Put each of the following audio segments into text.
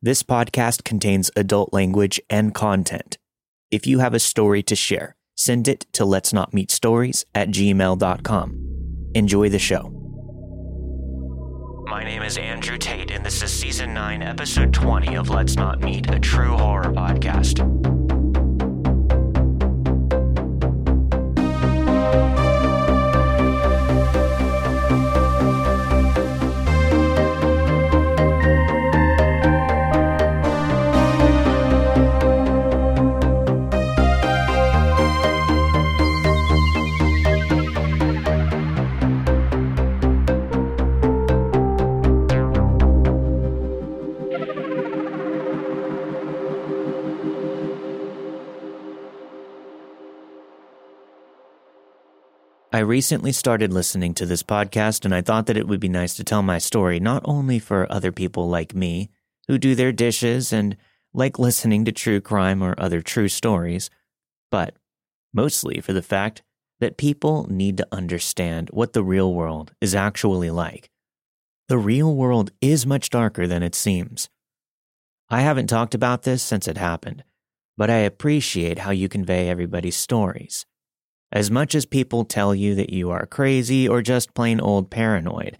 This podcast contains adult language and content. If you have a story to share, send it to let's not meet stories at gmail.com. Enjoy the show. My name is Andrew Tate, and this is season 9, episode 20 of Let's Not Meet, a true horror podcast. I recently started listening to this podcast, and I thought that it would be nice to tell my story not only for other people like me who do their dishes and like listening to true crime or other true stories, but mostly for the fact that people need to understand what the real world is actually like. The real world is much darker than it seems. I haven't talked about this since it happened, but I appreciate how you convey everybody's stories. As much as people tell you that you are crazy or just plain old paranoid,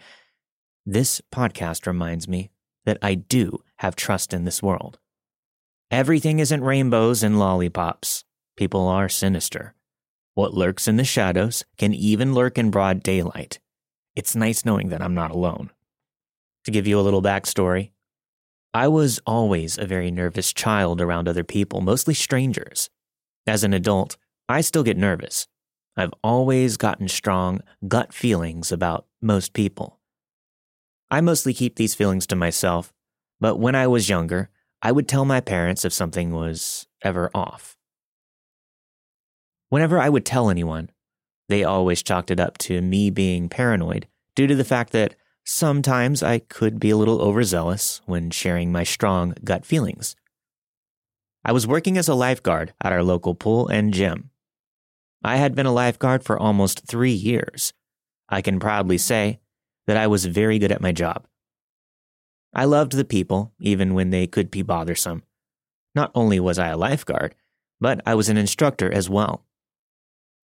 this podcast reminds me that I do have trust in this world. Everything isn't rainbows and lollipops. People are sinister. What lurks in the shadows can even lurk in broad daylight. It's nice knowing that I'm not alone. To give you a little backstory, I was always a very nervous child around other people, mostly strangers. As an adult, I still get nervous, I've always gotten strong gut feelings about most people. I mostly keep these feelings to myself, but when I was younger, I would tell my parents if something was ever off. Whenever I would tell anyone, they always chalked it up to me being paranoid due to the fact that sometimes I could be a little overzealous when sharing my strong gut feelings. I was working as a lifeguard at our local pool and gym I had been a lifeguard for almost three years. I can proudly say that I was very good at my job. I loved the people, even when they could be bothersome. Not only was I a lifeguard, but I was an instructor as well.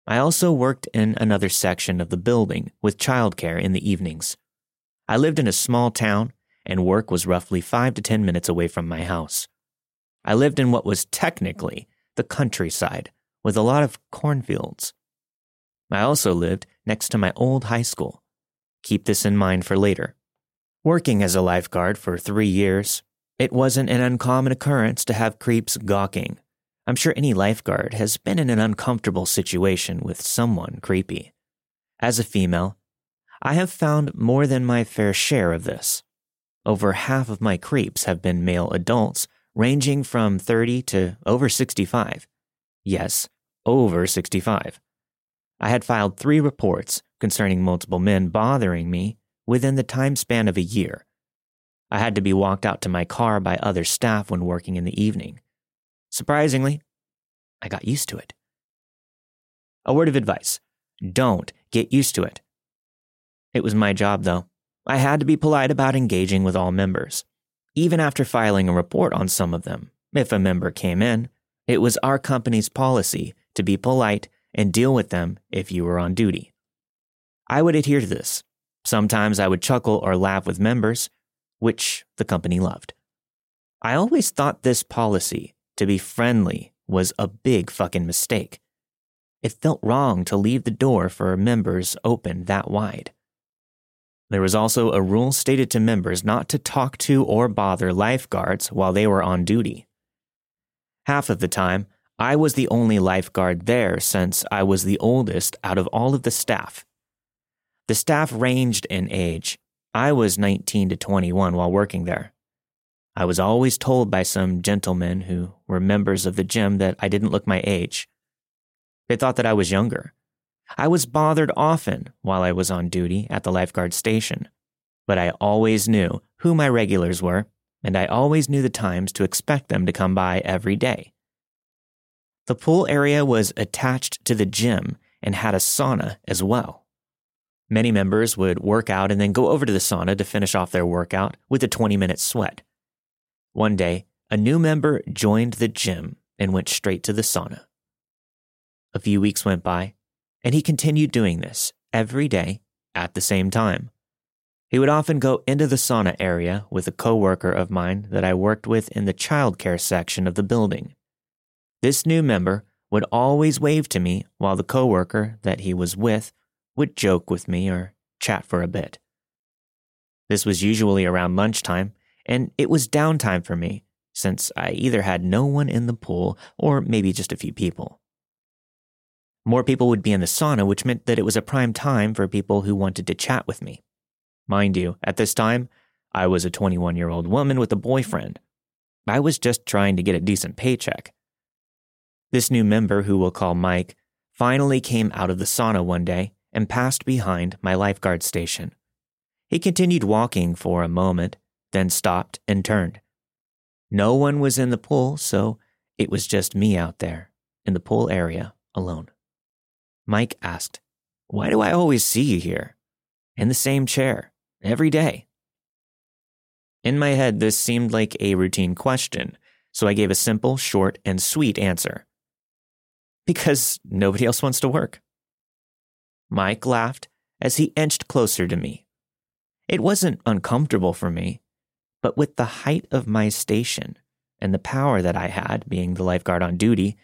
I also worked in another section of the building with childcare in the evenings. I lived in a small town, and work was roughly five to ten minutes away from my house. I lived in what was technically the countryside, with a lot of cornfields. I also lived next to my old high school. Keep this in mind for later. Working as a lifeguard for three years, it wasn't an uncommon occurrence to have creeps gawking. I'm sure any lifeguard has been in an uncomfortable situation with someone creepy. As a female, I have found more than my fair share of this. Over half of my creeps have been male adults, ranging from 30 to over 65. Yes, over 65. I had filed three reports concerning multiple men bothering me within the time span of a year. I had to be walked out to my car by other staff when working in the evening. Surprisingly, I got used to it. A word of advice don't get used to it. It was my job, though. I had to be polite about engaging with all members, even after filing a report on some of them. If a member came in, it was our company's policy to be polite and deal with them if you were on duty. I would adhere to this. Sometimes I would chuckle or laugh with members, which the company loved. I always thought this policy, to be friendly, was a big fucking mistake. It felt wrong to leave the door for members open that wide. There was also a rule stated to members not to talk to or bother lifeguards while they were on duty. Half of the time, I was the only lifeguard there since I was the oldest out of all of the staff. The staff ranged in age. I was 19 to 21 while working there. I was always told by some gentlemen who were members of the gym that I didn't look my age. They thought that I was younger. I was bothered often while I was on duty at the lifeguard station, but I always knew who my regulars were, and I always knew the times to expect them to come by every day. The pool area was attached to the gym and had a sauna as well. Many members would work out and then go over to the sauna to finish off their workout with a 20 minute sweat. One day, a new member joined the gym and went straight to the sauna. A few weeks went by, and he continued doing this every day at the same time. He would often go into the sauna area with a coworker of mine that I worked with in the childcare section of the building. This new member would always wave to me while the coworker that he was with would joke with me or chat for a bit. This was usually around lunchtime, and it was downtime for me since I either had no one in the pool or maybe just a few people. More people would be in the sauna, which meant that it was a prime time for people who wanted to chat with me. Mind you, at this time, I was a 21 year old woman with a boyfriend. I was just trying to get a decent paycheck. This new member, who we'll call Mike, finally came out of the sauna one day and passed behind my lifeguard station. He continued walking for a moment, then stopped and turned. No one was in the pool, so it was just me out there in the pool area alone. Mike asked, Why do I always see you here? In the same chair, every day. In my head, this seemed like a routine question, so I gave a simple, short, and sweet answer. Because nobody else wants to work. Mike laughed as he inched closer to me. It wasn't uncomfortable for me, but with the height of my station and the power that I had, being the lifeguard on duty,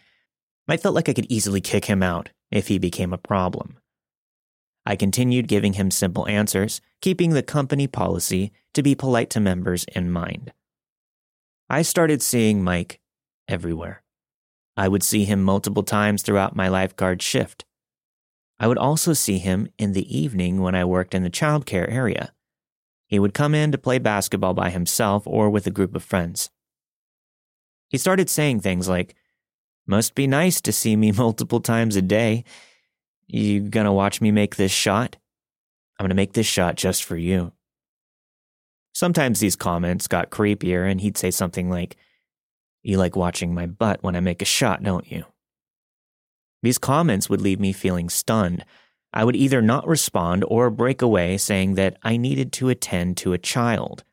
I felt like I could easily kick him out if he became a problem. I continued giving him simple answers, keeping the company policy to be polite to members in mind. I started seeing Mike everywhere. I would see him multiple times throughout my lifeguard shift. I would also see him in the evening when I worked in the childcare area. He would come in to play basketball by himself or with a group of friends. He started saying things like, Must be nice to see me multiple times a day. You gonna watch me make this shot? I'm gonna make this shot just for you. Sometimes these comments got creepier, and he'd say something like, You like watching my butt when I make a shot, don't you? These comments would leave me feeling stunned I would either not respond or break away saying that I needed to attend to a child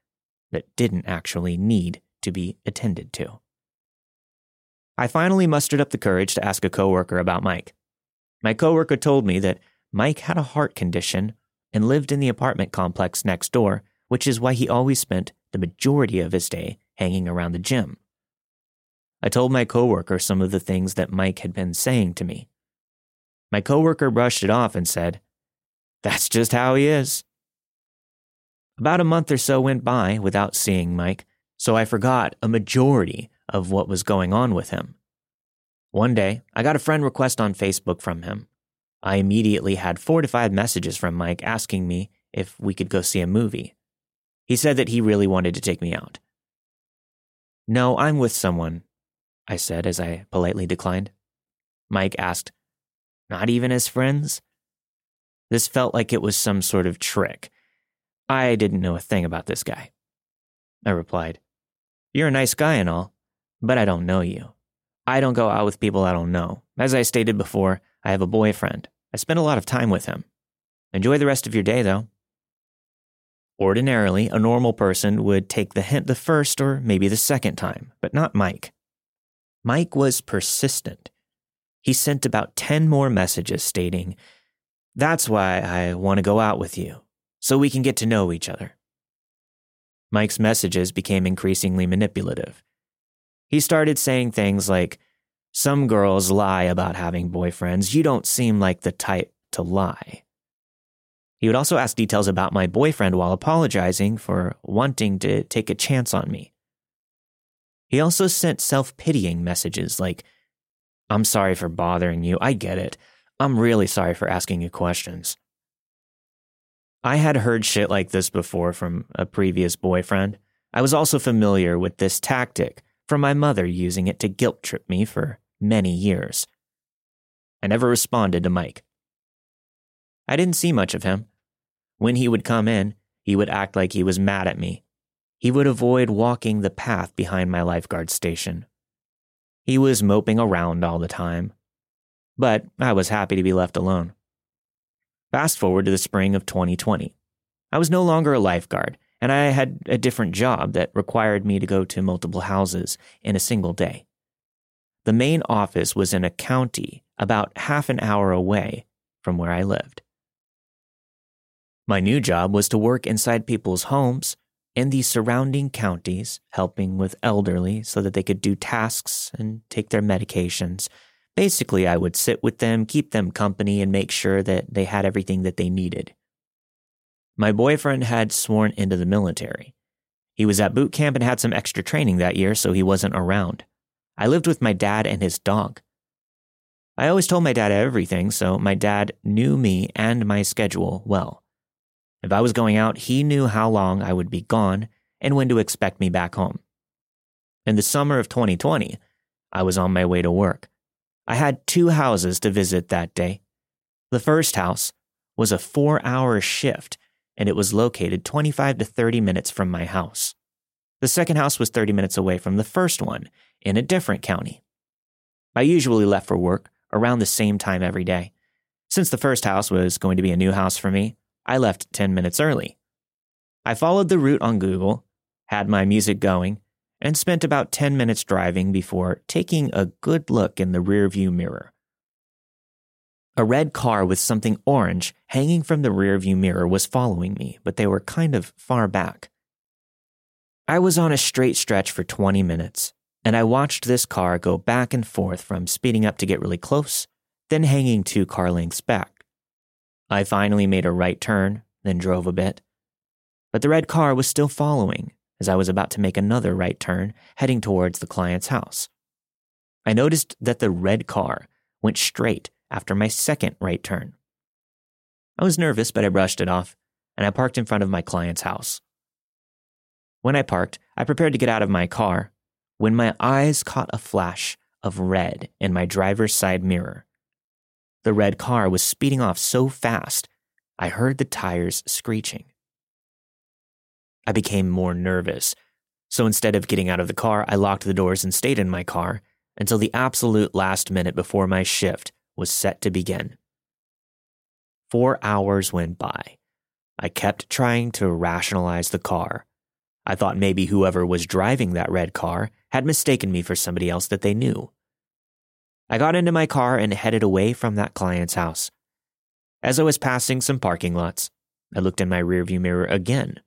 that didn't actually need to be attended to. I finally mustered up the courage to ask a coworker about Mike. My coworker told me that Mike had a heart condition and lived in the apartment complex next door, which is why he always spent the majority of his day hanging around the gym. I told my coworker some of the things that Mike had been saying to me. My coworker brushed it off and said, That's just how he is. About a month or so went by without seeing Mike, so I forgot a majority of what was going on with him. One day, I got a friend request on Facebook from him. I immediately had four to five messages from Mike asking me if we could go see a movie. He said that he really wanted to take me out. No, I'm with someone, I said as I politely declined. Mike asked, not even as friends? This felt like it was some sort of trick. I didn't know a thing about this guy. I replied, You're a nice guy and all, but I don't know you. I don't go out with people I don't know. As I stated before, I have a boyfriend. I spend a lot of time with him. Enjoy the rest of your day, though. Ordinarily, a normal person would take the hint the first or maybe the second time, but not Mike. Mike was persistent he sent about 10 more messages stating, That's why I want to go out with you, so we can get to know each other. Mike's messages became increasingly manipulative. He started saying things like, Some girls lie about having boyfriends. You don't seem like the type to lie. He would also ask details about my boyfriend while apologizing for wanting to take a chance on me. He also sent self pitying messages like, I'm sorry for bothering you. I get it. I'm really sorry for asking you questions. I had heard shit like this before from a previous boyfriend. I was also familiar with this tactic from my mother using it to guilt trip me for many years. I never responded to Mike. I didn't see much of him. When he would come in, he would act like he was mad at me. He would avoid walking the path behind my lifeguard station. He was moping around all the time. But I was happy to be left alone. Fast forward to the spring of 2020. I was no longer a lifeguard, and I had a different job that required me to go to multiple houses in a single day. The main office was in a county about half an hour away from where I lived. My new job was to work inside people's homes in the surrounding counties, helping with elderly so that they could do tasks and take their medications. Basically, I would sit with them, keep them company, and make sure that they had everything that they needed. My boyfriend had sworn into the military. He was at boot camp and had some extra training that year, so he wasn't around. I lived with my dad and his dog. I always told my dad everything, so my dad knew me and my schedule well. If I was going out, he knew how long I would be gone and when to expect me back home. In the summer of 2020, I was on my way to work. I had two houses to visit that day. The first house was a four hour shift, and it was located 25 to 30 minutes from my house. The second house was 30 minutes away from the first one in a different county. I usually left for work around the same time every day. Since the first house was going to be a new house for me, I left 10 minutes early. I followed the route on Google, had my music going, and spent about 10 minutes driving before taking a good look in the rearview mirror. A red car with something orange hanging from the rearview mirror was following me, but they were kind of far back. I was on a straight stretch for 20 minutes, and I watched this car go back and forth from speeding up to get really close, then hanging two car lengths back. I finally made a right turn, then drove a bit. But the red car was still following as I was about to make another right turn, heading towards the client's house. I noticed that the red car went straight after my second right turn. I was nervous, but I brushed it off, and I parked in front of my client's house. When I parked, I prepared to get out of my car when my eyes caught a flash of red in my driver's side mirror. The red car was speeding off so fast, I heard the tires screeching. I became more nervous, so instead of getting out of the car, I locked the doors and stayed in my car until the absolute last minute before my shift was set to begin. Four hours went by. I kept trying to rationalize the car I thought maybe whoever was driving that red car had mistaken me for somebody else that they knew. I got into my car and headed away from that client's house. As I was passing some parking lots, I looked in my rearview mirror again.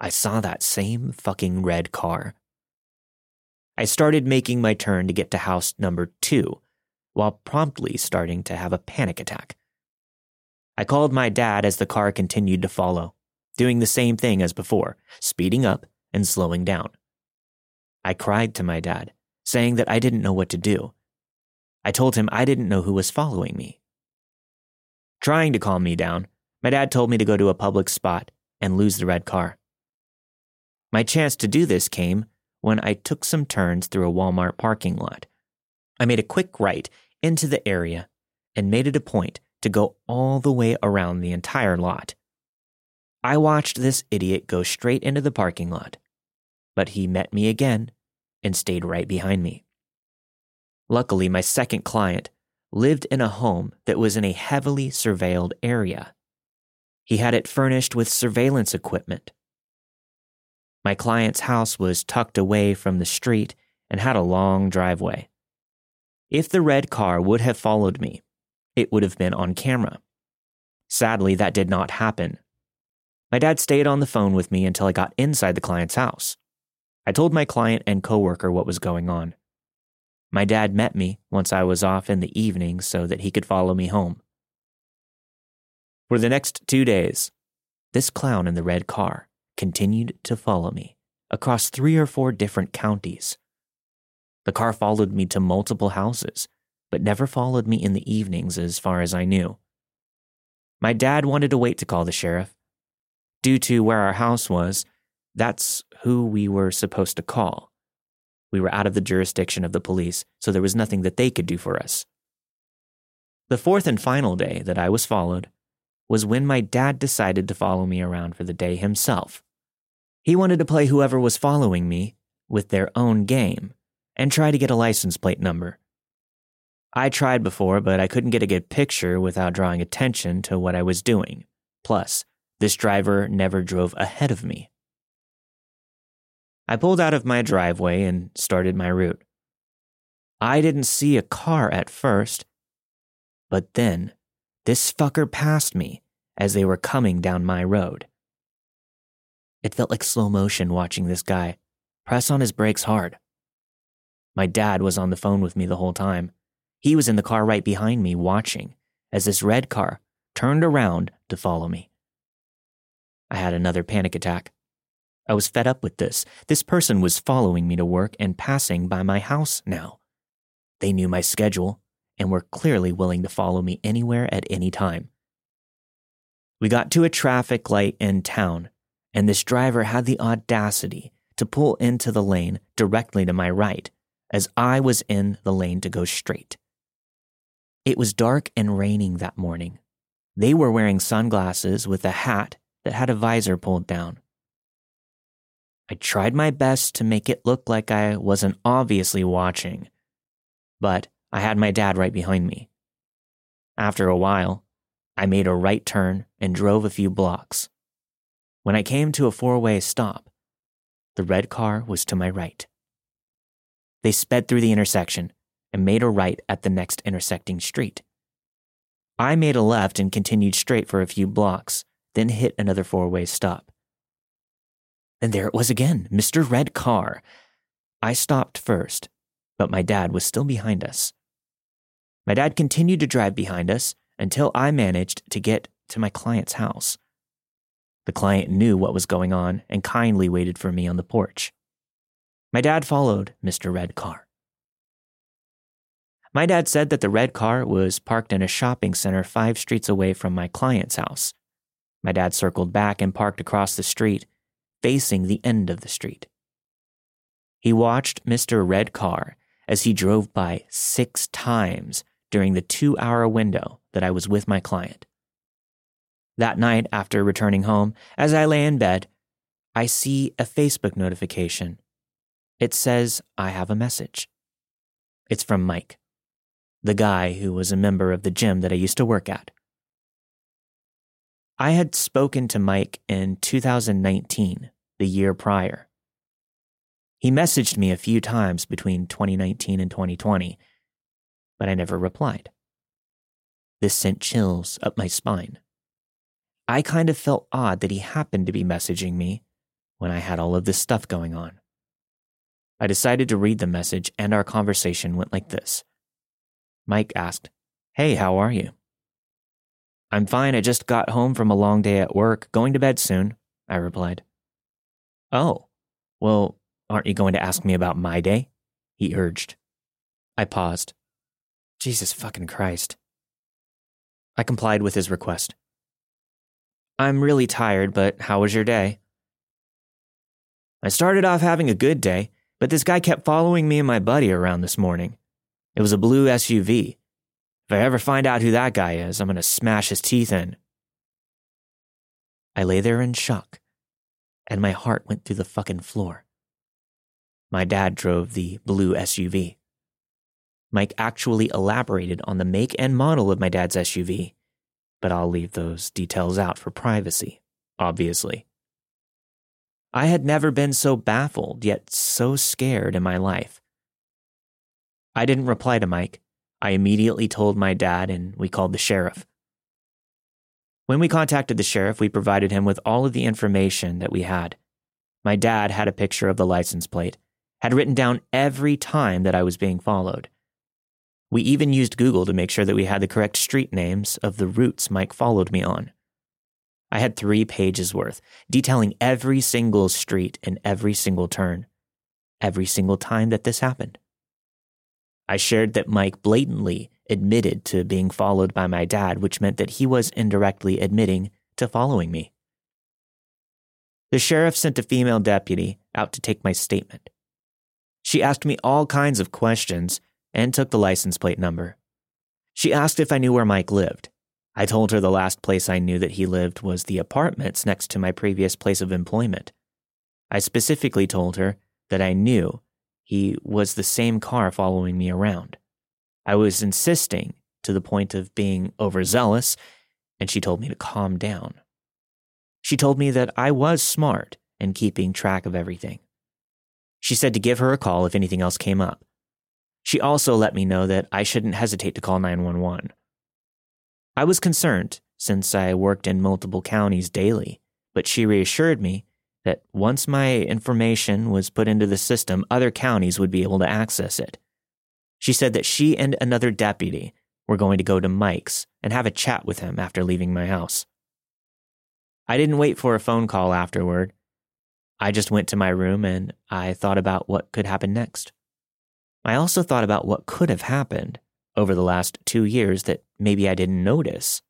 I saw that same fucking red car. I started making my turn to get to house number two, while promptly starting to have a panic attack. I called my dad as the car continued to follow, doing the same thing as before, speeding up and slowing down. I cried to my dad, saying that I didn't know what to do. I told him I didn't know who was following me. Trying to calm me down, my dad told me to go to a public spot and lose the red car. My chance to do this came when I took some turns through a Walmart parking lot. I made a quick right into the area and made it a point to go all the way around the entire lot. I watched this idiot go straight into the parking lot, but he met me again and stayed right behind me. Luckily, my second client lived in a home that was in a heavily surveilled area. He had it furnished with surveillance equipment. My client's house was tucked away from the street and had a long driveway. If the red car would have followed me, it would have been on camera. Sadly, that did not happen my dad stayed on the phone with me until I got inside the client's house. I told my client and coworker what was going on. My dad met me once I was off in the evening so that he could follow me home. For the next two days, this clown in the red car continued to follow me across three or four different counties. The car followed me to multiple houses, but never followed me in the evenings as far as I knew. My dad wanted to wait to call the sheriff, Due to where our house was, that's who we were supposed to call. We were out of the jurisdiction of the police, so there was nothing that they could do for us. The fourth and final day that I was followed was when my dad decided to follow me around for the day himself. He wanted to play whoever was following me with their own game and try to get a license plate number. I tried before, but I couldn't get a good picture without drawing attention to what I was doing. Plus, this driver never drove ahead of me. I pulled out of my driveway and started my route. I didn't see a car at first, but then this fucker passed me as they were coming down my road. It felt like slow motion watching this guy press on his brakes hard. My dad was on the phone with me the whole time. He was in the car right behind me watching as this red car turned around to follow me. I had another panic attack. I was fed up with this. This person was following me to work and passing by my house now. They knew my schedule and were clearly willing to follow me anywhere at any time. We got to a traffic light in town, and this driver had the audacity to pull into the lane directly to my right, as I was in the lane to go straight. It was dark and raining that morning. They were wearing sunglasses with a hat that had a visor pulled down. I tried my best to make it look like I wasn't obviously watching, but I had my dad right behind me. After a while, I made a right turn and drove a few blocks. When I came to a four way stop, the red car was to my right. They sped through the intersection and made a right at the next intersecting street. I made a left and continued straight for a few blocks, then hit another four way stop. And there it was again, Mr. Red Car. I stopped first, but my dad was still behind us. My dad continued to drive behind us until I managed to get to my client's house. The client knew what was going on and kindly waited for me on the porch. My dad followed Mr. Red Car. My dad said that the red car was parked in a shopping center five streets away from my client's house. My dad circled back and parked across the street, facing the end of the street. He watched Mr. Red Car as he drove by six times during the two hour window that I was with my client. That night, after returning home, as I lay in bed, I see a Facebook notification. It says I have a message. It's from Mike, the guy who was a member of the gym that I used to work at. I had spoken to Mike in 2019, the year prior. He messaged me a few times between 2019 and 2020 but I never replied. This sent chills up my spine. I kind of felt odd that he happened to be messaging me when I had all of this stuff going on. I decided to read the message, and our conversation went like this Mike asked, Hey, how are you? I'm fine. I just got home from a long day at work, going to bed soon, I replied. Oh, well, aren't you going to ask me about my day? He urged. I paused. Jesus fucking Christ. I complied with his request. I'm really tired, but how was your day? I started off having a good day, but this guy kept following me and my buddy around this morning. It was a blue SUV. If I ever find out who that guy is, I'm going to smash his teeth in. I lay there in shock, and my heart went through the fucking floor. My dad drove the blue SUV. Mike actually elaborated on the make and model of my dad's SUV, but I'll leave those details out for privacy, obviously. I had never been so baffled, yet so scared in my life. I didn't reply to Mike. I immediately told my dad, and we called the sheriff. When we contacted the sheriff, we provided him with all of the information that we had. My dad had a picture of the license plate, had written down every time that I was being followed. We even used Google to make sure that we had the correct street names of the routes Mike followed me on. I had three pages worth, detailing every single street and every single turn, every single time that this happened. I shared that Mike blatantly admitted to being followed by my dad, which meant that he was indirectly admitting to following me. The sheriff sent a female deputy out to take my statement. She asked me all kinds of questions and took the license plate number. She asked if I knew where Mike lived. I told her the last place I knew that he lived was the apartments next to my previous place of employment. I specifically told her that I knew he was the same car following me around. I was insisting to the point of being overzealous, and she told me to calm down. She told me that I was smart in keeping track of everything. She said to give her a call if anything else came up. She also let me know that I shouldn't hesitate to call 911. I was concerned since I worked in multiple counties daily, but she reassured me that once my information was put into the system, other counties would be able to access it. She said that she and another deputy were going to go to Mike's and have a chat with him after leaving my house. I didn't wait for a phone call afterward. I just went to my room and I thought about what could happen next. I also thought about what could have happened over the last two years that maybe I didn't notice.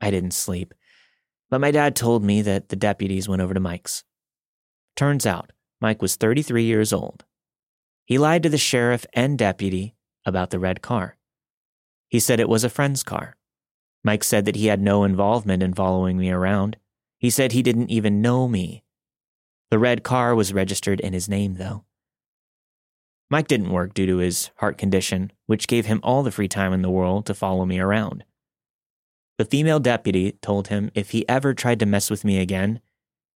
I didn't sleep, but my dad told me that the deputies went over to Mike's. Turns out, Mike was 33 years old. He lied to the sheriff and deputy about the red car. He said it was a friend's car. Mike said that he had no involvement in following me around. He said he didn't even know me. The red car was registered in his name, though. Mike didn't work due to his heart condition, which gave him all the free time in the world to follow me around. The female deputy told him if he ever tried to mess with me again,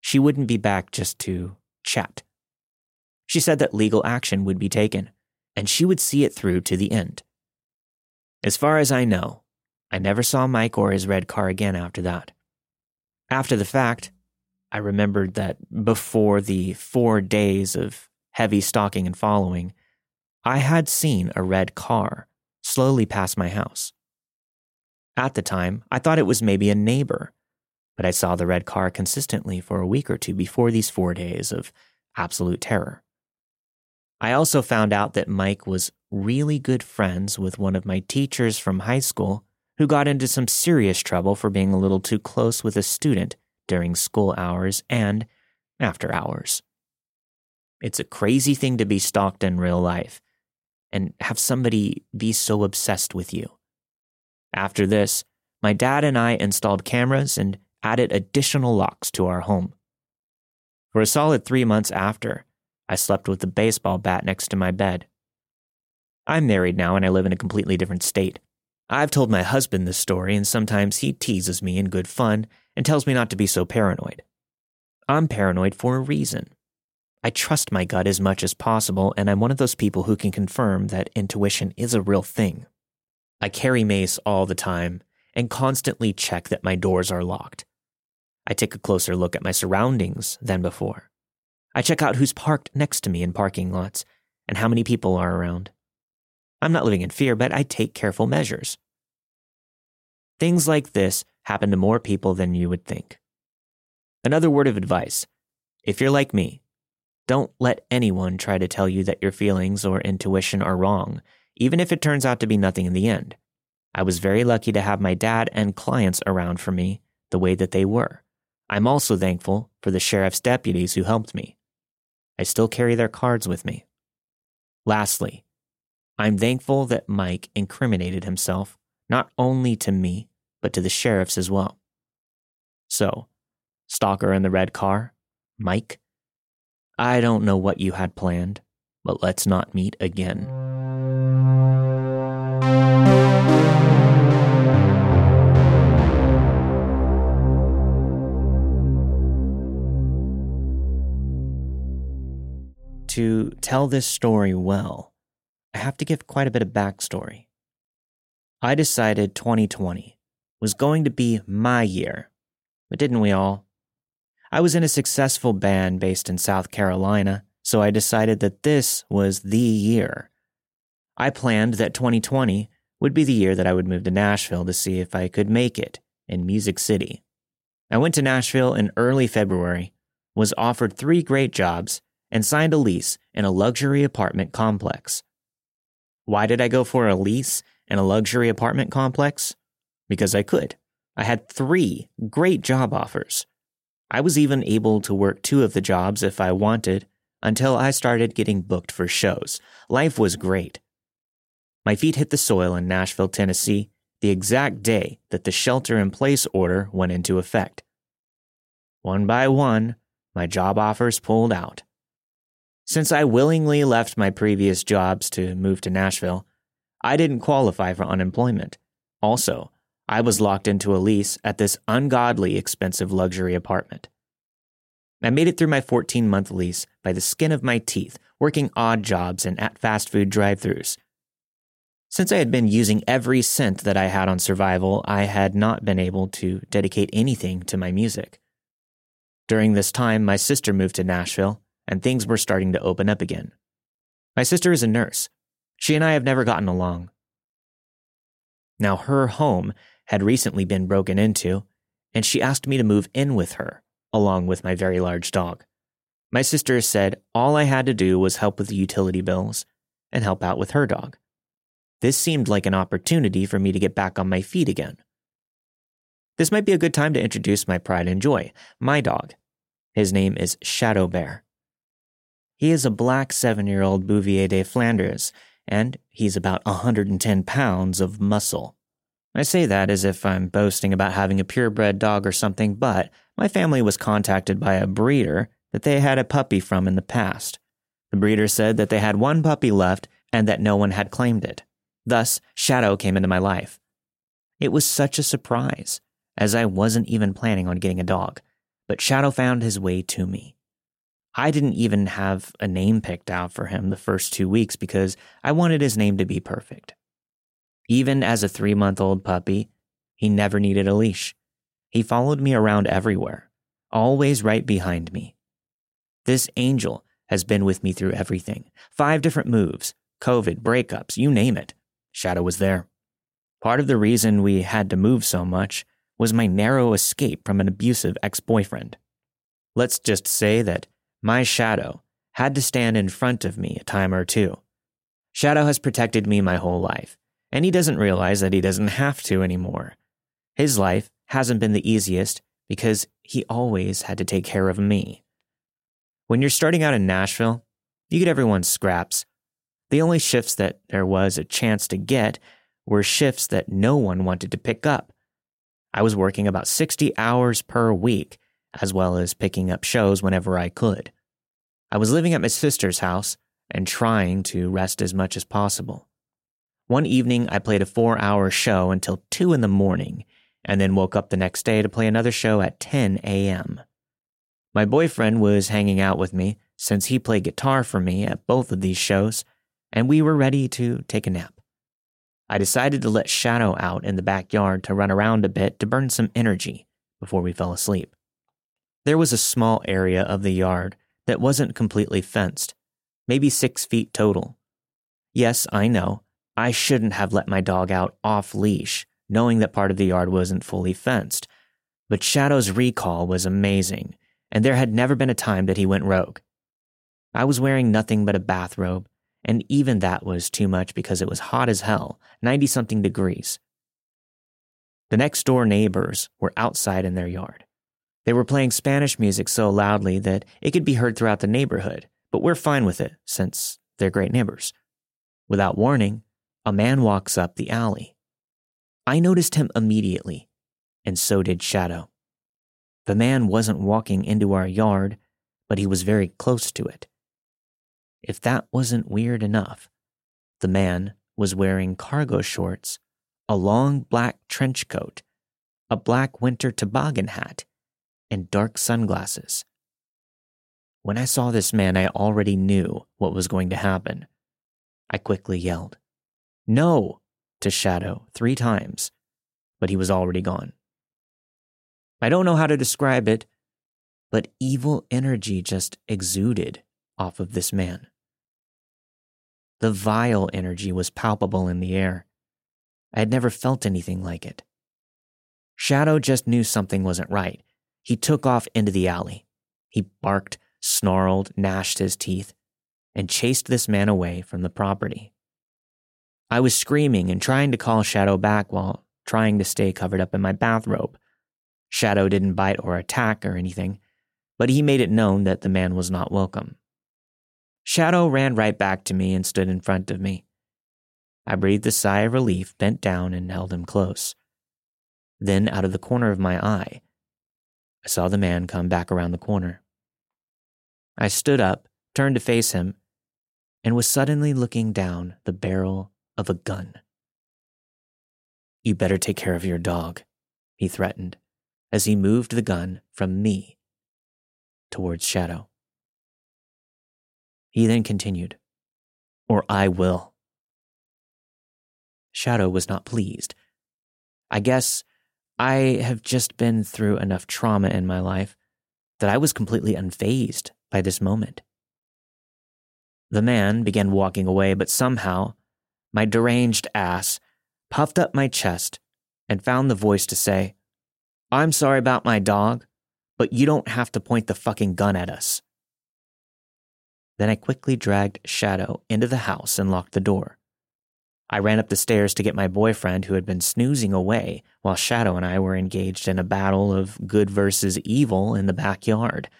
she wouldn't be back just to chat. She said that legal action would be taken, and she would see it through to the end. As far as I know, I never saw Mike or his red car again after that. After the fact, I remembered that before the four days of heavy stalking and following, I had seen a red car slowly pass my house. At the time, I thought it was maybe a neighbor, but I saw the red car consistently for a week or two before these four days of absolute terror. I also found out that Mike was really good friends with one of my teachers from high school who got into some serious trouble for being a little too close with a student during school hours and after hours. It's a crazy thing to be stalked in real life and have somebody be so obsessed with you. After this, my dad and I installed cameras and added additional locks to our home. For a solid three months after, I slept with a baseball bat next to my bed. I'm married now and I live in a completely different state. I've told my husband this story, and sometimes he teases me in good fun and tells me not to be so paranoid. I'm paranoid for a reason. I trust my gut as much as possible, and I'm one of those people who can confirm that intuition is a real thing. I carry mace all the time and constantly check that my doors are locked. I take a closer look at my surroundings than before. I check out who's parked next to me in parking lots and how many people are around. I'm not living in fear, but I take careful measures. Things like this happen to more people than you would think. Another word of advice if you're like me, don't let anyone try to tell you that your feelings or intuition are wrong, even if it turns out to be nothing in the end. I was very lucky to have my dad and clients around for me the way that they were. I'm also thankful for the sheriff's deputies who helped me. I still carry their cards with me. Lastly, I'm thankful that Mike incriminated himself not only to me, but to the sheriffs as well. So, Stalker in the red car, Mike, I don't know what you had planned, but let's not meet again. To tell this story well, I have to give quite a bit of backstory. I decided 2020 was going to be my year, but didn't we all? I was in a successful band based in South Carolina, so I decided that this was the year. I planned that 2020 would be the year that I would move to Nashville to see if I could make it in Music City. I went to Nashville in early February, was offered three great jobs, and signed a lease in a luxury apartment complex. Why did I go for a lease in a luxury apartment complex? Because I could. I had three great job offers I was even able to work two of the jobs if I wanted until I started getting booked for shows. Life was great. My feet hit the soil in Nashville, Tennessee, the exact day that the shelter in place order went into effect. One by one, my job offers pulled out. Since I willingly left my previous jobs to move to Nashville, I didn't qualify for unemployment. Also, I was locked into a lease at this ungodly expensive luxury apartment. I made it through my 14 month lease by the skin of my teeth, working odd jobs and at fast food drive throughs. Since I had been using every cent that I had on survival, I had not been able to dedicate anything to my music. During this time, my sister moved to Nashville, and things were starting to open up again. My sister is a nurse. She and I have never gotten along. Now, her home had recently been broken into, and she asked me to move in with her, along with my very large dog. My sister said all I had to do was help with the utility bills and help out with her dog. This seemed like an opportunity for me to get back on my feet again. This might be a good time to introduce my pride and joy, my dog. His name is Shadow Bear. He is a black seven year old Bouvier de Flanders, and he's about 110 pounds of muscle. I say that as if I'm boasting about having a purebred dog or something, but my family was contacted by a breeder that they had a puppy from in the past. The breeder said that they had one puppy left and that no one had claimed it. Thus, Shadow came into my life. It was such a surprise, as I wasn't even planning on getting a dog, but Shadow found his way to me. I didn't even have a name picked out for him the first two weeks because I wanted his name to be perfect. Even as a three month old puppy, he never needed a leash. He followed me around everywhere, always right behind me. This angel has been with me through everything five different moves, COVID, breakups, you name it. Shadow was there. Part of the reason we had to move so much was my narrow escape from an abusive ex boyfriend. Let's just say that my shadow, had to stand in front of me a time or two. Shadow has protected me my whole life, and he doesn't realize that he doesn't have to anymore. His life hasn't been the easiest because he always had to take care of me. When you're starting out in Nashville, you get everyone's scraps. The only shifts that there was a chance to get were shifts that no one wanted to pick up. I was working about 60 hours per week as well as picking up shows whenever I could. I was living at my sister's house and trying to rest as much as possible. One evening, I played a four hour show until 2 in the morning and then woke up the next day to play another show at 10 a.m. My boyfriend was hanging out with me since he played guitar for me at both of these shows, and we were ready to take a nap. I decided to let Shadow out in the backyard to run around a bit to burn some energy before we fell asleep. There was a small area of the yard that wasn't completely fenced, maybe six feet total. Yes, I know, I shouldn't have let my dog out off leash, knowing that part of the yard wasn't fully fenced. But Shadow's recall was amazing, and there had never been a time that he went rogue. I was wearing nothing but a bathrobe, and even that was too much because it was hot as hell, 90 something degrees. The next door neighbors were outside in their yard. They were playing Spanish music so loudly that it could be heard throughout the neighborhood, but we're fine with it since they're great neighbors. Without warning, a man walks up the alley. I noticed him immediately, and so did Shadow. The man wasn't walking into our yard, but he was very close to it. If that wasn't weird enough, the man was wearing cargo shorts, a long black trench coat, a black winter toboggan hat, and dark sunglasses. When I saw this man, I already knew what was going to happen. I quickly yelled, No! to Shadow three times, but he was already gone. I don't know how to describe it, but evil energy just exuded off of this man. The vile energy was palpable in the air. I had never felt anything like it. Shadow just knew something wasn't right, he took off into the alley. He barked, snarled, gnashed his teeth, and chased this man away from the property. I was screaming and trying to call Shadow back while trying to stay covered up in my bathrobe. Shadow didn't bite or attack or anything, but he made it known that the man was not welcome. Shadow ran right back to me and stood in front of me. I breathed a sigh of relief, bent down, and held him close. Then, out of the corner of my eye, I saw the man come back around the corner. I stood up, turned to face him, and was suddenly looking down the barrel of a gun. You better take care of your dog, he threatened as he moved the gun from me towards Shadow. He then continued, Or I will. Shadow was not pleased. I guess I have just been through enough trauma in my life that I was completely unfazed by this moment. The man began walking away, but somehow my deranged ass puffed up my chest and found the voice to say, I'm sorry about my dog, but you don't have to point the fucking gun at us. Then I quickly dragged Shadow into the house and locked the door. I ran up the stairs to get my boyfriend, who had been snoozing away while Shadow and I were engaged in a battle of good versus evil in the backyard.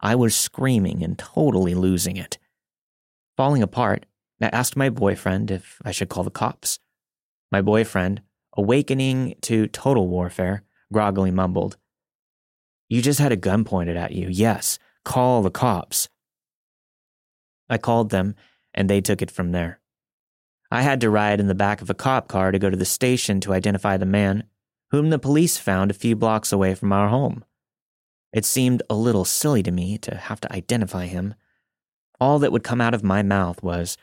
I was screaming and totally losing it. Falling apart, I asked my boyfriend if I should call the cops. My boyfriend, awakening to total warfare, groggily mumbled, You just had a gun pointed at you. Yes, call the cops. I called them, and they took it from there. I had to ride in the back of a cop car to go to the station to identify the man, whom the police found a few blocks away from our home. It seemed a little silly to me to have to identify him. All that would come out of my mouth was,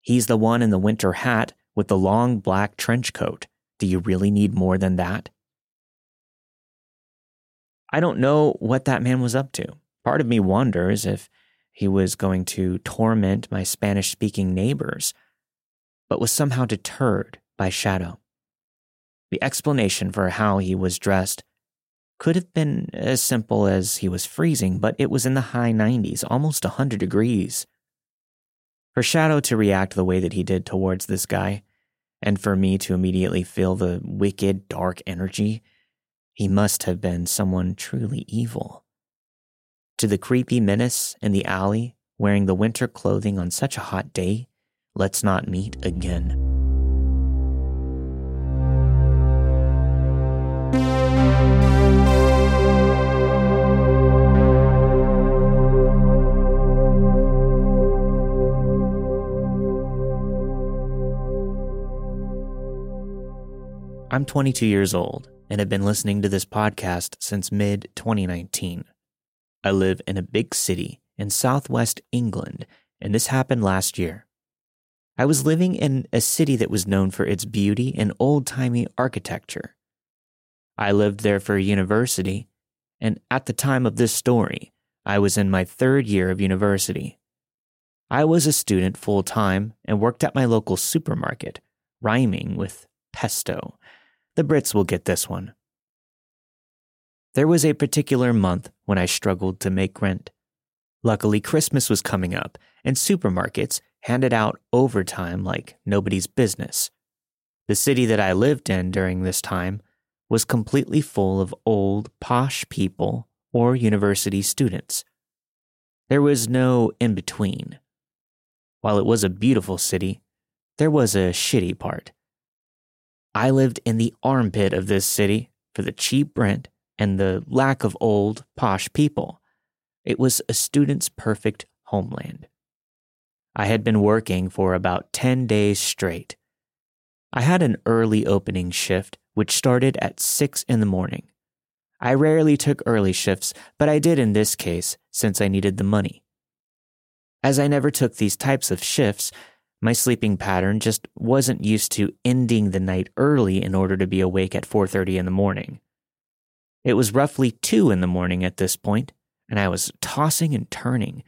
He's the one in the winter hat with the long black trench coat. Do you really need more than that? I don't know what that man was up to. Part of me wonders if he was going to torment my Spanish speaking neighbors, but was somehow deterred by Shadow. The explanation for how he was dressed could have been as simple as he was freezing, but it was in the high 90s, almost 100 degrees. For Shadow to react the way that he did towards this guy, and for me to immediately feel the wicked, dark energy, he must have been someone truly evil. To the creepy menace in the alley, wearing the winter clothing on such a hot day, let's not meet again. I'm 22 years old and have been listening to this podcast since mid 2019. I live in a big city in southwest England, and this happened last year. I was living in a city that was known for its beauty and old timey architecture. I lived there for university, and at the time of this story, I was in my third year of university. I was a student full time and worked at my local supermarket, rhyming with pesto the Brits will get this one. There was a particular month when I struggled to make rent. Luckily, Christmas was coming up, and supermarkets handed out overtime like nobody's business. The city that I lived in during this time was completely full of old, posh people or university students. There was no in between. While it was a beautiful city, there was a shitty part. I lived in the armpit of this city for the cheap rent and the lack of old, posh people. It was a student's perfect homeland. I had been working for about 10 days straight. I had an early opening shift, which started at 6 in the morning. I rarely took early shifts, but I did in this case since I needed the money. As I never took these types of shifts, my sleeping pattern just wasn't used to ending the night early in order to be awake at 4:30 in the morning. It was roughly 2 in the morning at this point, and I was tossing and turning,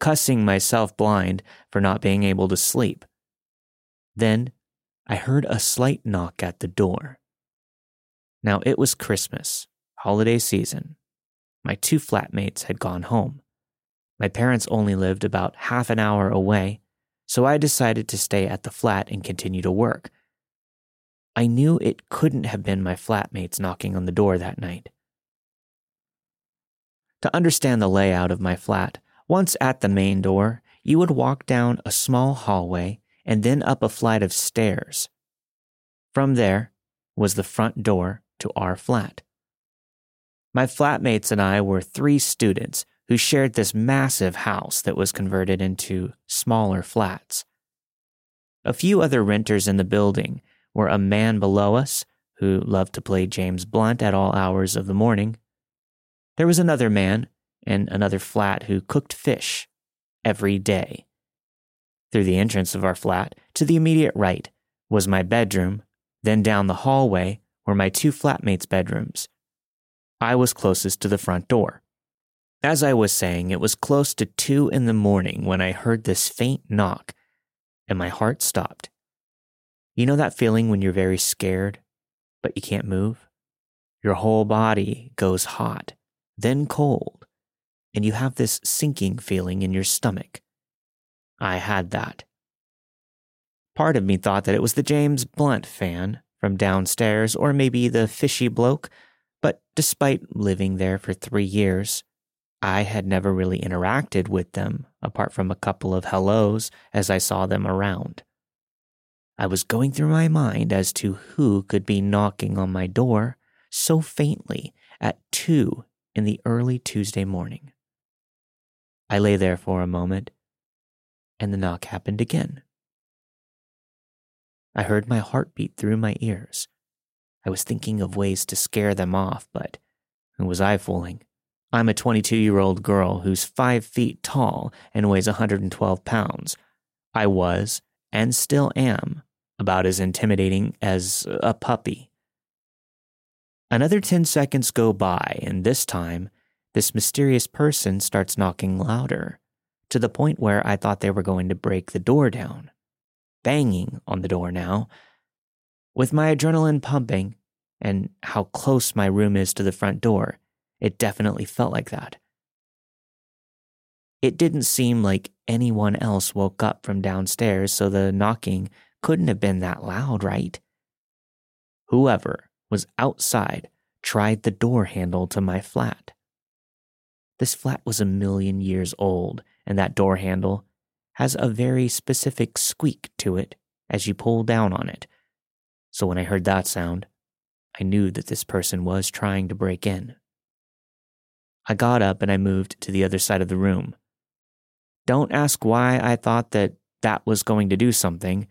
cussing myself blind for not being able to sleep. Then I heard a slight knock at the door. Now it was Christmas, holiday season. My two flatmates had gone home. My parents only lived about half an hour away, so I decided to stay at the flat and continue to work. I knew it couldn't have been my flatmates knocking on the door that night. To understand the layout of my flat, once at the main door, you would walk down a small hallway and then up a flight of stairs. From there was the front door to our flat. My flatmates and I were three students who shared this massive house that was converted into smaller flats. A few other renters in the building were a man below us who loved to play James Blunt at all hours of the morning. There was another man in another flat who cooked fish every day. Through the entrance of our flat, to the immediate right, was my bedroom, then down the hallway were my two flatmates' bedrooms. I was closest to the front door. As I was saying, it was close to two in the morning when I heard this faint knock, and my heart stopped. You know that feeling when you're very scared, but you can't move? Your whole body goes hot, then cold, and you have this sinking feeling in your stomach. I had that. Part of me thought that it was the James Blunt fan from downstairs, or maybe the fishy bloke, but despite living there for three years, I had never really interacted with them apart from a couple of hellos as I saw them around. I was going through my mind as to who could be knocking on my door so faintly at two in the early Tuesday morning. I lay there for a moment, and the knock happened again. I heard my heartbeat through my ears. I was thinking of ways to scare them off, but who was I fooling? I'm a 22 year old girl who's 5 feet tall and weighs 112 pounds. I was, and still am, about as intimidating as a puppy. Another 10 seconds go by, and this time, this mysterious person starts knocking louder, to the point where I thought they were going to break the door down. Banging on the door now. With my adrenaline pumping, and how close my room is to the front door, it definitely felt like that. It didn't seem like anyone else woke up from downstairs, so the knocking couldn't have been that loud, right? Whoever was outside tried the door handle to my flat. This flat was a million years old, and that door handle has a very specific squeak to it as you pull down on it. So when I heard that sound, I knew that this person was trying to break in. I got up and I moved to the other side of the room. Don't ask why I thought that that was going to do something.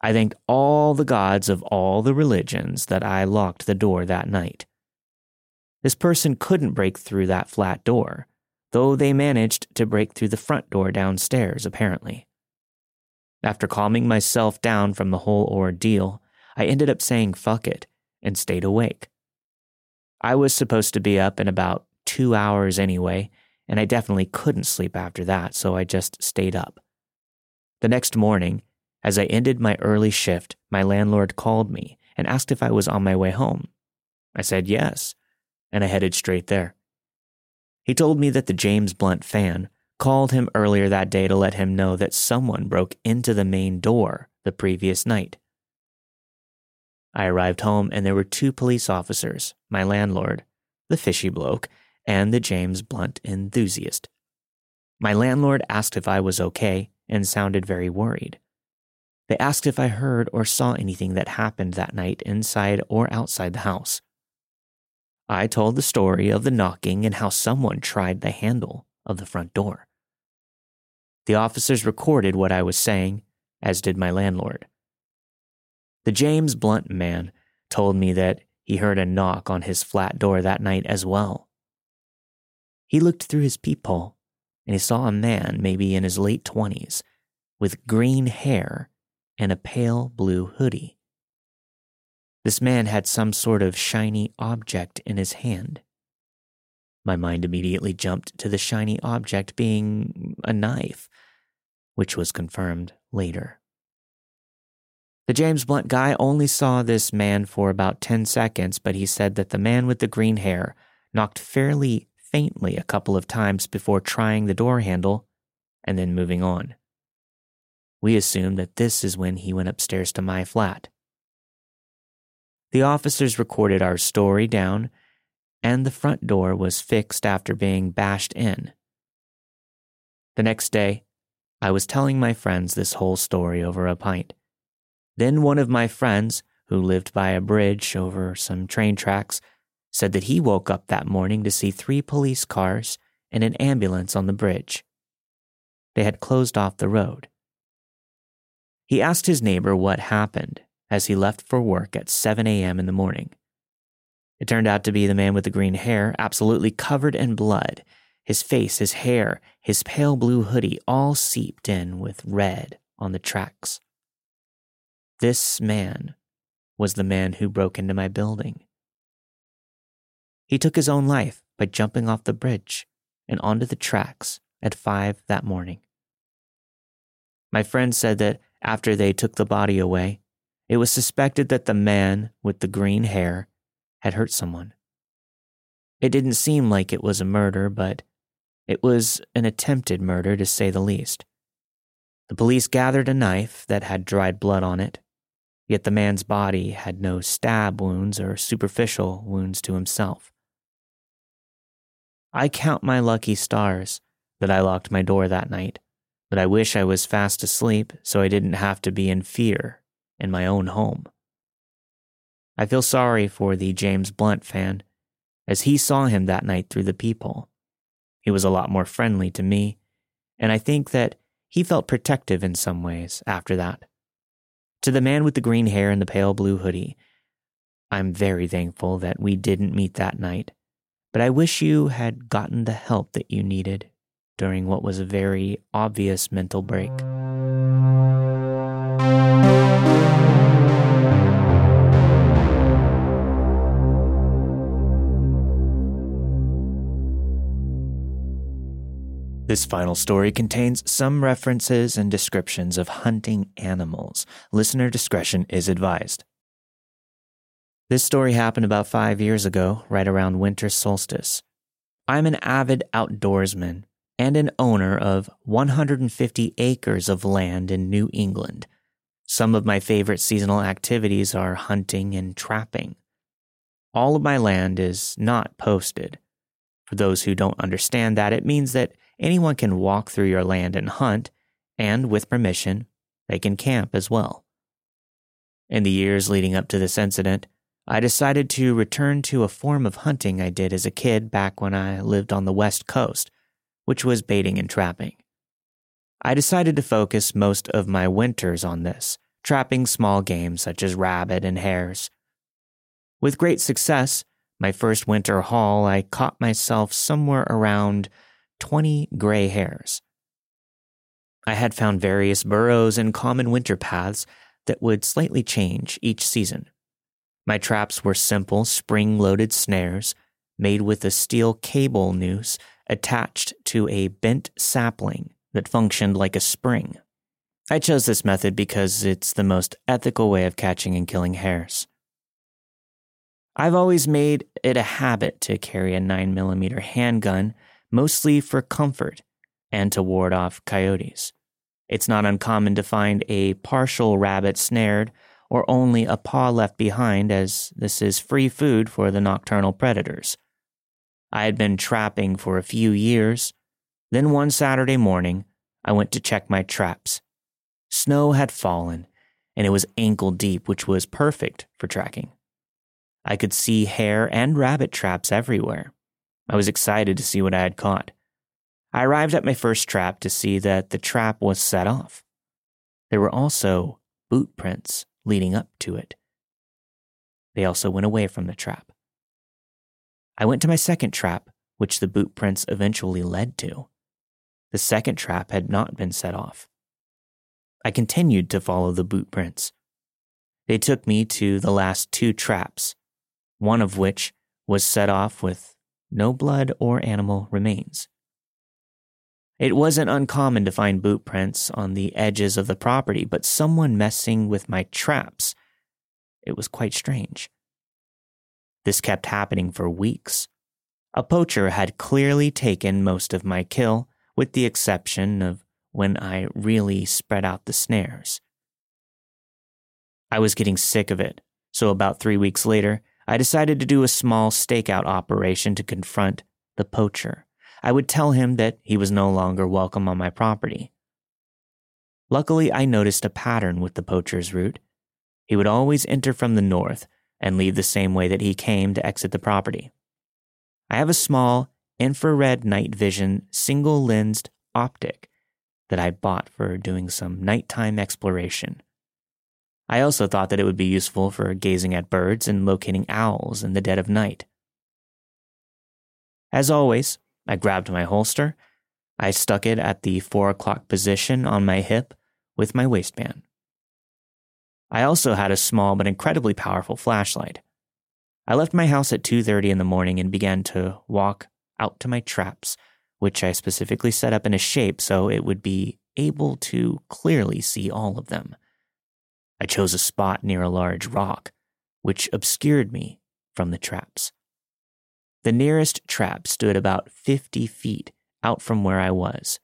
I thanked all the gods of all the religions that I locked the door that night. This person couldn't break through that flat door, though they managed to break through the front door downstairs, apparently. After calming myself down from the whole ordeal, I ended up saying fuck it and stayed awake. I was supposed to be up in about two hours anyway, and I definitely couldn't sleep after that, so I just stayed up. The next morning, as I ended my early shift, my landlord called me and asked if I was on my way home. I said yes, and I headed straight there. He told me that the James Blunt fan called him earlier that day to let him know that someone broke into the main door the previous night. I arrived home and there were two police officers, my landlord, the fishy bloke, and the James Blunt enthusiast. My landlord asked if I was okay and sounded very worried. They asked if I heard or saw anything that happened that night inside or outside the house. I told the story of the knocking and how someone tried the handle of the front door. The officers recorded what I was saying, as did my landlord. The James Blunt man told me that he heard a knock on his flat door that night as well. He looked through his peephole and he saw a man, maybe in his late 20s, with green hair and a pale blue hoodie. This man had some sort of shiny object in his hand. My mind immediately jumped to the shiny object being a knife, which was confirmed later. The James Blunt guy only saw this man for about 10 seconds, but he said that the man with the green hair knocked fairly faintly a couple of times before trying the door handle and then moving on. We assume that this is when he went upstairs to my flat. The officers recorded our story down, and the front door was fixed after being bashed in. The next day, I was telling my friends this whole story over a pint. Then one of my friends, who lived by a bridge over some train tracks, said that he woke up that morning to see three police cars and an ambulance on the bridge. They had closed off the road. He asked his neighbor what happened as he left for work at 7 a.m. in the morning. It turned out to be the man with the green hair, absolutely covered in blood, His face, his hair, his pale blue hoodie all seeped in with red on the tracks. This man was the man who broke into my building. He took his own life by jumping off the bridge and onto the tracks at five that morning. My friend said that after they took the body away, it was suspected that the man with the green hair had hurt someone. It didn't seem like it was a murder, but it was an attempted murder to say the least. The police gathered a knife that had dried blood on it, yet the man's body had no stab wounds or superficial wounds to himself. I count my lucky stars that I locked my door that night, but I wish I was fast asleep so I didn't have to be in fear in my own home. I feel sorry for the James Blunt fan, as he saw him that night through the peephole. He was a lot more friendly to me, and I think that he felt protective in some ways after that. To the man with the green hair and the pale blue hoodie, I'm very thankful that we didn't meet that night, but I wish you had gotten the help that you needed during what was a very obvious mental break. This final story contains some references and descriptions of hunting animals. Listener discretion is advised. This story happened about five years ago, right around winter solstice. I'm an avid outdoorsman and an owner of 150 acres of land in New England. Some of my favorite seasonal activities are hunting and trapping. All of my land is not posted. For those who don't understand that, it means that anyone can walk through your land and hunt, and with permission, they can camp as well. In the years leading up to this incident, I decided to return to a form of hunting I did as a kid back when I lived on the West Coast, which was baiting and trapping. I decided to focus most of my winters on this, trapping small game such as rabbit and hares. With great success, my first winter haul, I caught myself somewhere around 20 gray hares. I had found various burrows and common winter paths that would slightly change each season. My traps were simple spring loaded snares made with a steel cable noose attached to a bent sapling that functioned like a spring. I chose this method because it's the most ethical way of catching and killing hares. I've always made it a habit to carry a 9mm handgun mostly for comfort and to ward off coyotes. It's not uncommon to find a partial rabbit snared or only a paw left behind, as this is free food for the nocturnal predators. I had been trapping for a few years. Then one Saturday morning, I went to check my traps. Snow had fallen, and it was ankle deep, which was perfect for tracking. I could see hare and rabbit traps everywhere. I was excited to see what I had caught. I arrived at my first trap to see that the trap was set off. There were also boot prints leading up to it. They also went away from the trap. I went to my second trap, which the boot prints eventually led to. The second trap had not been set off. I continued to follow the boot prints. They took me to the last two traps, one of which was set off with no blood or animal remains. It wasn't uncommon to find boot prints on the edges of the property, but someone messing with my traps. It was quite strange. This kept happening for weeks. A poacher had clearly taken most of my kill, with the exception of when I really spread out the snares. I was getting sick of it, so about three weeks later, I decided to do a small stakeout operation to confront the poacher. I would tell him that he was no longer welcome on my property. Luckily, I noticed a pattern with the poacher's route. He would always enter from the north and leave the same way that he came to exit the property. I have a small infrared night vision single lensed optic that I bought for doing some nighttime exploration. I also thought that it would be useful for gazing at birds and locating owls in the dead of night. As always, I grabbed my holster. I stuck it at the four o'clock position on my hip with my waistband. I also had a small but incredibly powerful flashlight. I left my house at 2:30 in the morning and began to walk out to my traps, which I specifically set up in a shape so it would be able to clearly see all of them. I chose a spot near a large rock, which obscured me from the traps. The nearest trap stood about 50 feet out from where I was.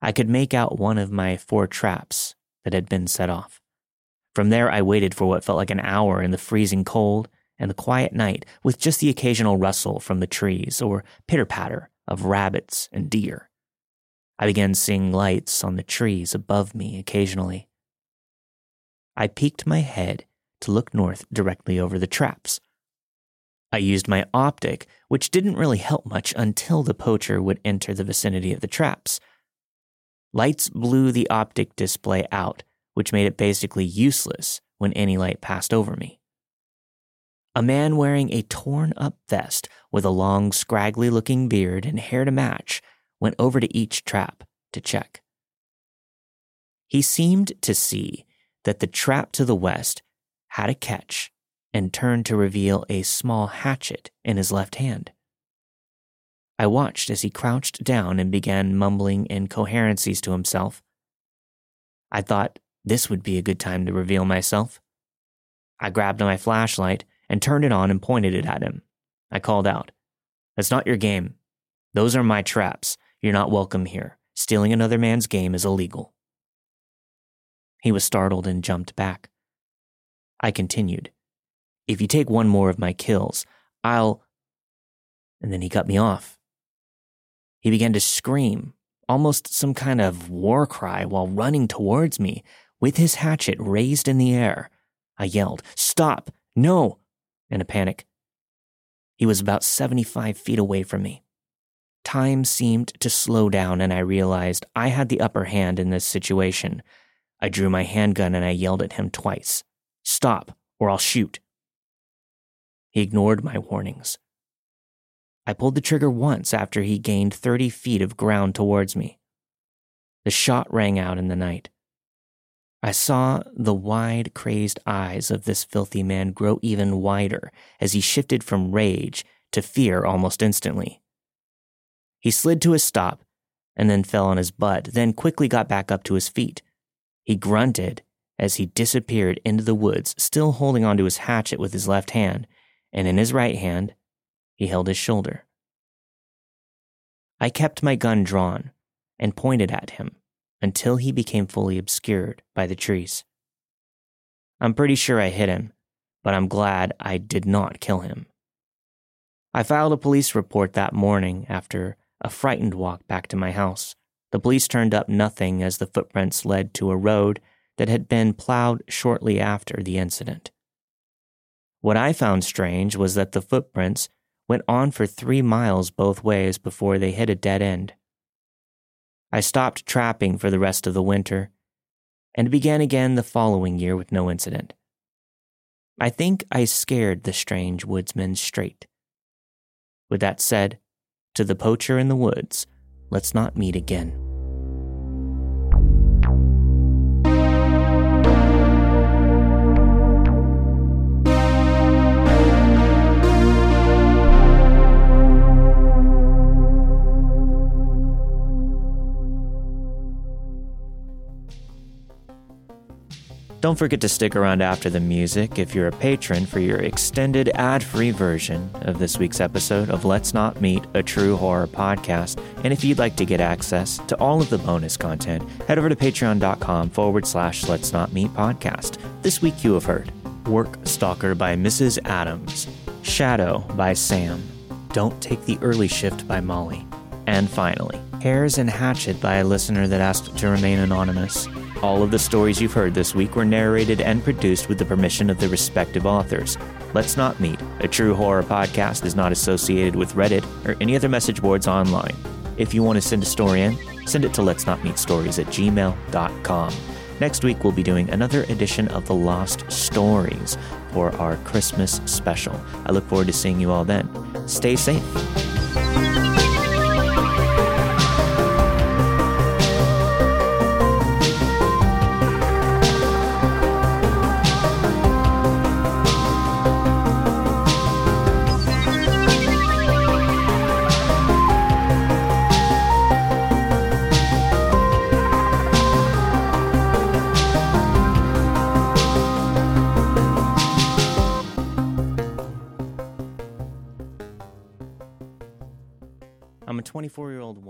I could make out one of my four traps that had been set off. From there, I waited for what felt like an hour in the freezing cold and the quiet night, with just the occasional rustle from the trees or pitter patter of rabbits and deer. I began seeing lights on the trees above me occasionally. I peeked my head to look north directly over the traps. I used my optic, which didn't really help much until the poacher would enter the vicinity of the traps. Lights blew the optic display out, which made it basically useless when any light passed over me. A man wearing a torn up vest with a long, scraggly looking beard and hair to match went over to each trap to check. He seemed to see that the trap to the west had a catch and turned to reveal a small hatchet in his left hand. I watched as he crouched down and began mumbling incoherencies to himself. I thought this would be a good time to reveal myself. I grabbed my flashlight and turned it on and pointed it at him. I called out, That's not your game. Those are my traps. You're not welcome here. Stealing another man's game is illegal. He was startled and jumped back. I continued, If you take one more of my kills, I'll. And then he cut me off. He began to scream, almost some kind of war cry, while running towards me, with his hatchet raised in the air, I yelled, Stop! No! in a panic. He was about 75 feet away from me. Time seemed to slow down, and I realized I had the upper hand in this situation. I drew my handgun and I yelled at him twice Stop, or I'll shoot. He ignored my warnings. I pulled the trigger once after he gained 30 feet of ground towards me. The shot rang out in the night. I saw the wide, crazed eyes of this filthy man grow even wider as he shifted from rage to fear almost instantly. He slid to a stop and then fell on his butt, then quickly got back up to his feet. He grunted as he disappeared into the woods, still holding onto his hatchet with his left hand, and in his right hand, he held his shoulder. I kept my gun drawn and pointed at him until he became fully obscured by the trees. I'm pretty sure I hit him, but I'm glad I did not kill him. I filed a police report that morning after a frightened walk back to my house. The police turned up nothing as the footprints led to a road that had been plowed shortly after the incident. What I found strange was that the footprints went on for three miles both ways before they hit a dead end. I stopped trapping for the rest of the winter and began again the following year with no incident. I think I scared the strange woodsman straight. With that said, to the poacher in the woods, let's not meet again. Don't forget to stick around after the music if you're a patron for your extended ad free version of this week's episode of Let's Not Meet a True Horror podcast. And if you'd like to get access to all of the bonus content, head over to patreon.com forward slash Let's Not Meet podcast. This week you have heard Work Stalker by Mrs. Adams, Shadow by Sam, Don't Take the Early Shift by Molly, and finally, Hares and Hatchet by a listener that asked to remain anonymous. All of the stories you've heard this week were narrated and produced with the permission of the respective authors. Let's Not Meet, a true horror podcast, is not associated with Reddit or any other message boards online. If you want to send a story in, send it to let's not meet stories at gmail.com. Next week, we'll be doing another edition of The Lost Stories for our Christmas special. I look forward to seeing you all then. Stay safe.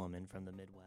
Woman from the Midwest.